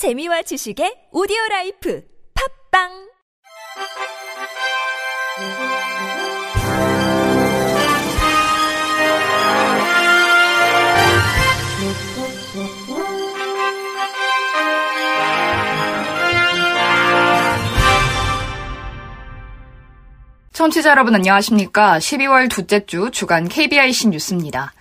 재미와 지식의 오디오 라이프 팝빵 청취자 여러분 안녕하십니까? 12월 둘째 주 주간 KBIC 뉴스입니다.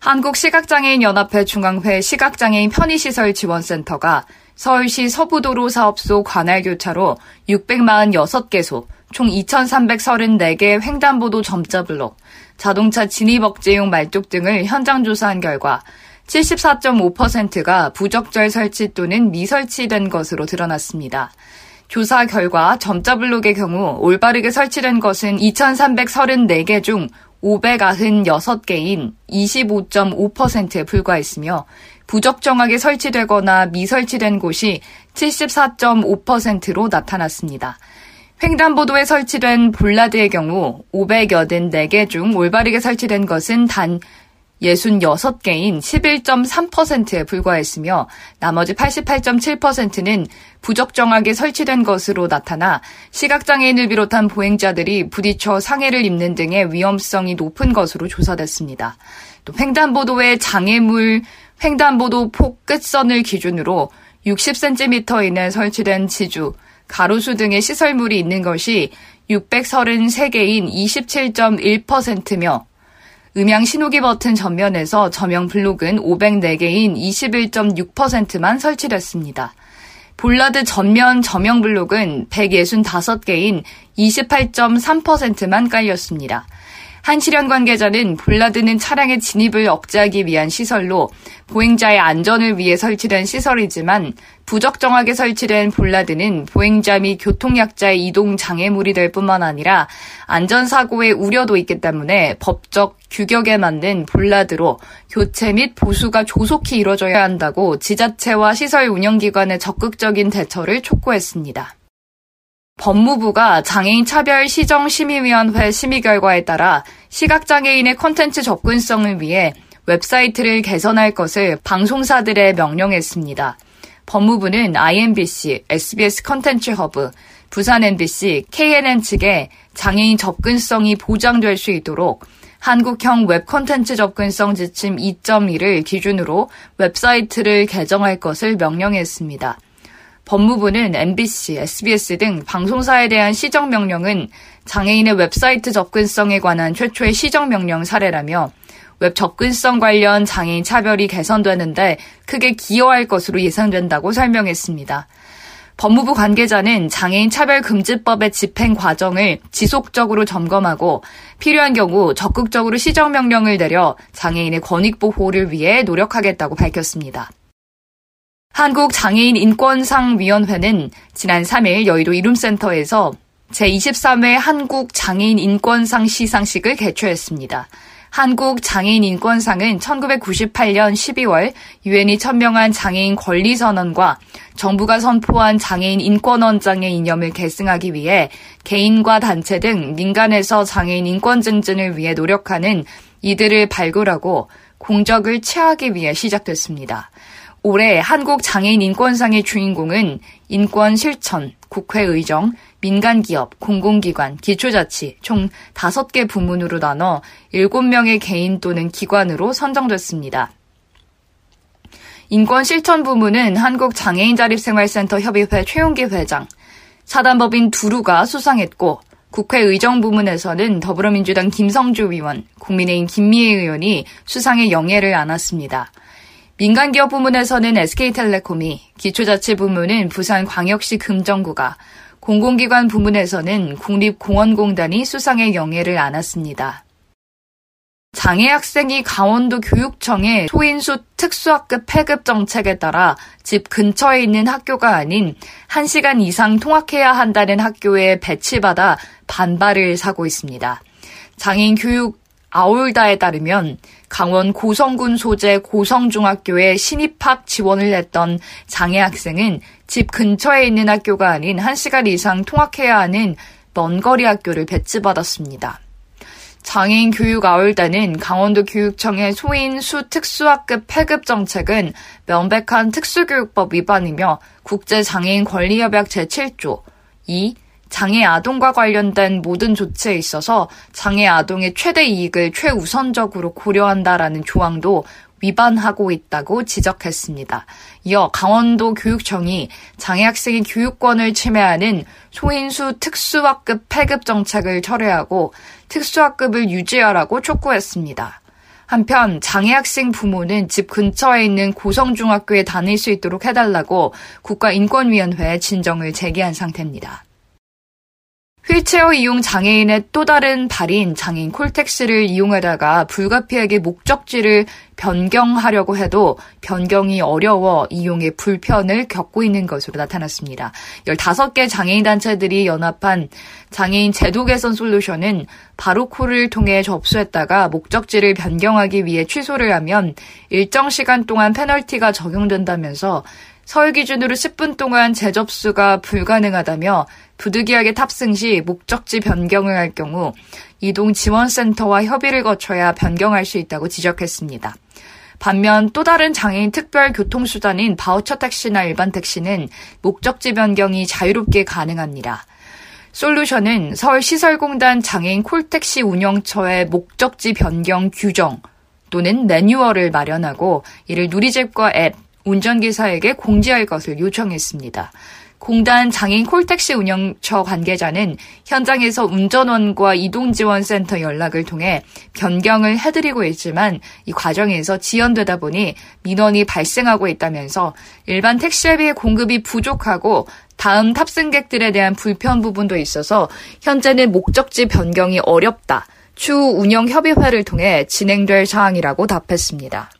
한국시각장애인연합회 중앙회 시각장애인 편의시설 지원센터가 서울시 서부도로 사업소 관할교차로 646개소, 총 2,334개 횡단보도 점자블록, 자동차 진입 억제용 말뚝 등을 현장 조사한 결과 74.5%가 부적절 설치 또는 미설치된 것으로 드러났습니다. 조사 결과 점자블록의 경우 올바르게 설치된 것은 2,334개 중 596개인 25.5%에 불과했으며 부적정하게 설치되거나 미설치된 곳이 74.5%로 나타났습니다. 횡단보도에 설치된 볼라드의 경우 584개 중 올바르게 설치된 것은 단 66개인 11.3%에 불과했으며 나머지 88.7%는 부적정하게 설치된 것으로 나타나 시각장애인을 비롯한 보행자들이 부딪혀 상해를 입는 등의 위험성이 높은 것으로 조사됐습니다. 또 횡단보도의 장애물 횡단보도 폭 끝선을 기준으로 60cm 이내 설치된 지주, 가로수 등의 시설물이 있는 것이 633개인 27.1%며 음향 신호기 버튼 전면에서 저명 블록은 504개인 21.6%만 설치됐습니다. 볼라드 전면 저명 블록은 165개인 28.3%만 깔렸습니다. 한 실현 관계자는 볼라드는 차량의 진입을 억제하기 위한 시설로 보행자의 안전을 위해 설치된 시설이지만 부적정하게 설치된 볼라드는 보행자 및 교통약자의 이동 장애물이 될 뿐만 아니라 안전사고의 우려도 있기 때문에 법적 규격에 맞는 볼라드로 교체 및 보수가 조속히 이뤄져야 한다고 지자체와 시설 운영기관의 적극적인 대처를 촉구했습니다. 법무부가 장애인 차별 시정 심의위원회 심의 결과에 따라 시각장애인의 콘텐츠 접근성을 위해 웹사이트를 개선할 것을 방송사들에 명령했습니다. 법무부는 IMBC, SBS 컨텐츠 허브, 부산 MBC, KNN 측에 장애인 접근성이 보장될 수 있도록 한국형 웹 콘텐츠 접근성 지침 2.1을 기준으로 웹사이트를 개정할 것을 명령했습니다. 법무부는 MBC, SBS 등 방송사에 대한 시정명령은 장애인의 웹사이트 접근성에 관한 최초의 시정명령 사례라며 웹 접근성 관련 장애인 차별이 개선되는데 크게 기여할 것으로 예상된다고 설명했습니다. 법무부 관계자는 장애인 차별 금지법의 집행 과정을 지속적으로 점검하고 필요한 경우 적극적으로 시정명령을 내려 장애인의 권익 보호를 위해 노력하겠다고 밝혔습니다. 한국장애인인권상위원회는 지난 3일 여의도 이룸센터에서 제23회 한국장애인인권상 시상식을 개최했습니다. 한국장애인인권상은 1998년 12월 유엔이 천명한 장애인 권리선언과 정부가 선포한 장애인 인권원장의 이념을 계승하기 위해 개인과 단체 등 민간에서 장애인 인권 증진을 위해 노력하는 이들을 발굴하고 공적을 취하기 위해 시작됐습니다. 올해 한국 장애인 인권상의 주인공은 인권 실천, 국회의정, 민간기업, 공공기관, 기초자치 총 5개 부문으로 나눠 7명의 개인 또는 기관으로 선정됐습니다. 인권 실천 부문은 한국장애인자립생활센터 협의회 최용기 회장, 사단법인 두루가 수상했고 국회의정 부문에서는 더불어민주당 김성주 의원, 국민의힘 김미애 의원이 수상의 영예를 안았습니다. 민간기업 부문에서는 SK텔레콤이, 기초자치 부문은 부산광역시 금정구가, 공공기관 부문에서는 국립공원공단이 수상의 영예를 안았습니다. 장애 학생이 강원도 교육청의 소인수 특수학급 폐급 정책에 따라 집 근처에 있는 학교가 아닌 1시간 이상 통학해야 한다는 학교에 배치받아 반발을 사고 있습니다. 장애인 교육 아울다에 따르면 강원 고성군 소재 고성중학교에 신입학 지원을 했던 장애 학생은 집 근처에 있는 학교가 아닌 1시간 이상 통학해야 하는 먼 거리 학교를 배치받았습니다. 장애인 교육 아울대는 강원도 교육청의 소인수 특수학급 폐급 정책은 명백한 특수교육법 위반이며 국제장애인 권리협약 제7조 2. 장애 아동과 관련된 모든 조치에 있어서 장애 아동의 최대 이익을 최우선적으로 고려한다라는 조항도 위반하고 있다고 지적했습니다. 이어 강원도 교육청이 장애 학생의 교육권을 침해하는 소인수 특수학급 폐급 정책을 철회하고 특수학급을 유지하라고 촉구했습니다. 한편 장애 학생 부모는 집 근처에 있는 고성중학교에 다닐 수 있도록 해달라고 국가인권위원회에 진정을 제기한 상태입니다. 휠체어 이용 장애인의 또 다른 발인 장애인 콜택스를 이용하다가 불가피하게 목적지를 변경하려고 해도 변경이 어려워 이용에 불편을 겪고 있는 것으로 나타났습니다. 15개 장애인 단체들이 연합한 장애인 제도 개선 솔루션은 바로콜을 통해 접수했다가 목적지를 변경하기 위해 취소를 하면 일정 시간 동안 페널티가 적용된다면서 서울 기준으로 10분 동안 재접수가 불가능하다며 부득이하게 탑승 시 목적지 변경을 할 경우 이동 지원센터와 협의를 거쳐야 변경할 수 있다고 지적했습니다. 반면 또 다른 장애인 특별 교통수단인 바우처 택시나 일반 택시는 목적지 변경이 자유롭게 가능합니다. 솔루션은 서울시설공단 장애인 콜택시 운영처의 목적지 변경 규정 또는 매뉴얼을 마련하고 이를 누리집과 앱, 운전기사에게 공지할 것을 요청했습니다. 공단 장애인 콜택시 운영처 관계자는 현장에서 운전원과 이동지원센터 연락을 통해 변경을 해드리고 있지만 이 과정에서 지연되다 보니 민원이 발생하고 있다면서 일반 택시앱의 공급이 부족하고 다음 탑승객들에 대한 불편 부분도 있어서 현재는 목적지 변경이 어렵다. 추후 운영 협의회를 통해 진행될 사항이라고 답했습니다.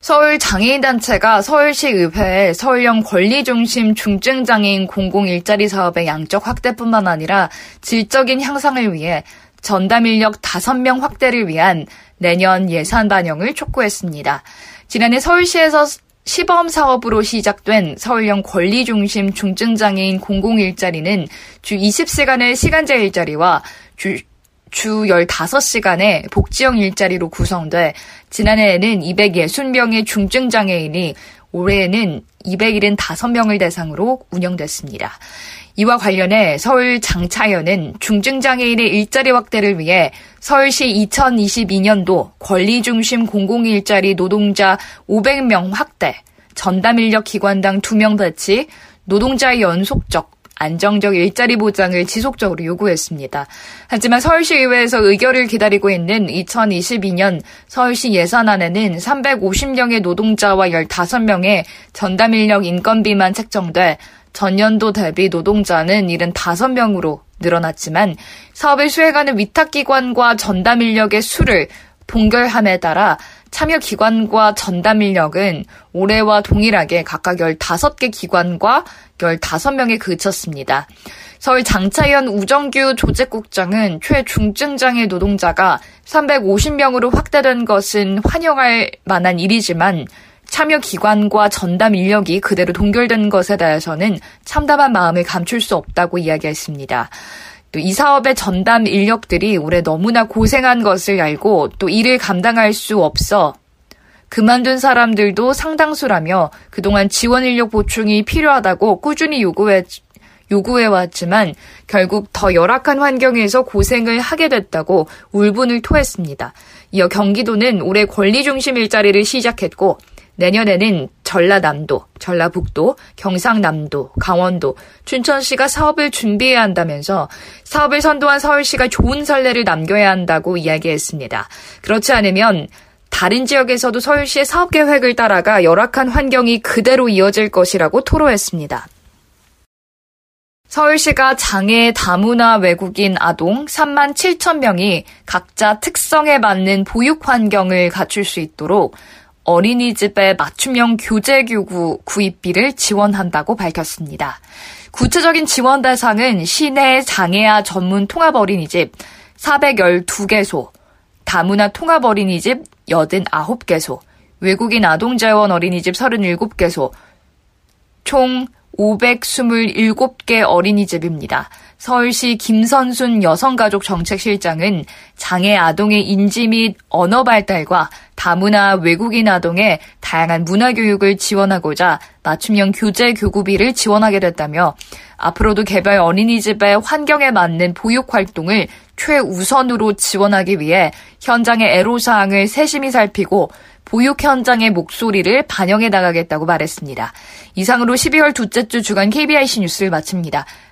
서울 장애인단체가 서울시 의회에 서울형 권리중심 중증장애인 공공 일자리 사업의 양적 확대뿐만 아니라 질적인 향상을 위해 전담 인력 5명 확대를 위한 내년 예산 반영을 촉구했습니다. 지난해 서울시에서 시범 사업으로 시작된 서울형 권리중심 중증장애인 공공 일자리는 주 20시간의 시간제 일자리와 주 주 15시간의 복지형 일자리로 구성돼 지난해에는 260명의 중증장애인이 올해에는 275명을 대상으로 운영됐습니다. 이와 관련해 서울 장차연은 중증장애인의 일자리 확대를 위해 서울시 2022년도 권리중심 공공일자리 노동자 500명 확대, 전담인력 기관당 2명 배치, 노동자의 연속적 안정적 일자리 보장을 지속적으로 요구했습니다. 하지만 서울시의회에서 의결을 기다리고 있는 2022년 서울시 예산안에는 350명의 노동자와 15명의 전담 인력 인건비만 책정돼 전년도 대비 노동자는 75명으로 늘어났지만 사업을 수행하는 위탁기관과 전담 인력의 수를 동결함에 따라 참여 기관과 전담 인력은 올해와 동일하게 각각 15개 기관과 15명에 그쳤습니다. 서울 장차현 우정규 조직국장은 최중증장애 노동자가 350명으로 확대된 것은 환영할 만한 일이지만 참여 기관과 전담 인력이 그대로 동결된 것에 대해서는 참담한 마음을 감출 수 없다고 이야기했습니다. 또 이 사업의 전담 인력들이 올해 너무나 고생한 것을 알고 또 이를 감당할 수 없어 그만둔 사람들도 상당수라며 그동안 지원 인력 보충이 필요하다고 꾸준히 요구해, 요구해왔지만 결국 더 열악한 환경에서 고생을 하게 됐다고 울분을 토했습니다. 이어 경기도는 올해 권리 중심 일자리를 시작했고 내년에는 전라남도, 전라북도, 경상남도, 강원도, 춘천시가 사업을 준비해야 한다면서 사업을 선도한 서울시가 좋은 선례를 남겨야 한다고 이야기했습니다. 그렇지 않으면 다른 지역에서도 서울시의 사업 계획을 따라가 열악한 환경이 그대로 이어질 것이라고 토로했습니다. 서울시가 장애 다문화 외국인 아동 3만 7천 명이 각자 특성에 맞는 보육 환경을 갖출 수 있도록 어린이집의 맞춤형 교재 교구 구입비를 지원한다고 밝혔습니다. 구체적인 지원 대상은 시내 장애아 전문 통합 어린이집 412개소, 다문화 통합 어린이집 89개소, 외국인 아동재원 어린이집 37개소, 총 527개 어린이집입니다. 서울시 김선순 여성가족정책실장은 장애 아동의 인지 및 언어 발달과 다문화 외국인 아동의 다양한 문화 교육을 지원하고자 맞춤형 교재 교구비를 지원하게 됐다며 앞으로도 개별 어린이집의 환경에 맞는 보육 활동을 최우선으로 지원하기 위해 현장의 애로사항을 세심히 살피고 보육 현장의 목소리를 반영해 나가겠다고 말했습니다. 이상으로 12월 둘째 주 주간 KBIC 뉴스를 마칩니다.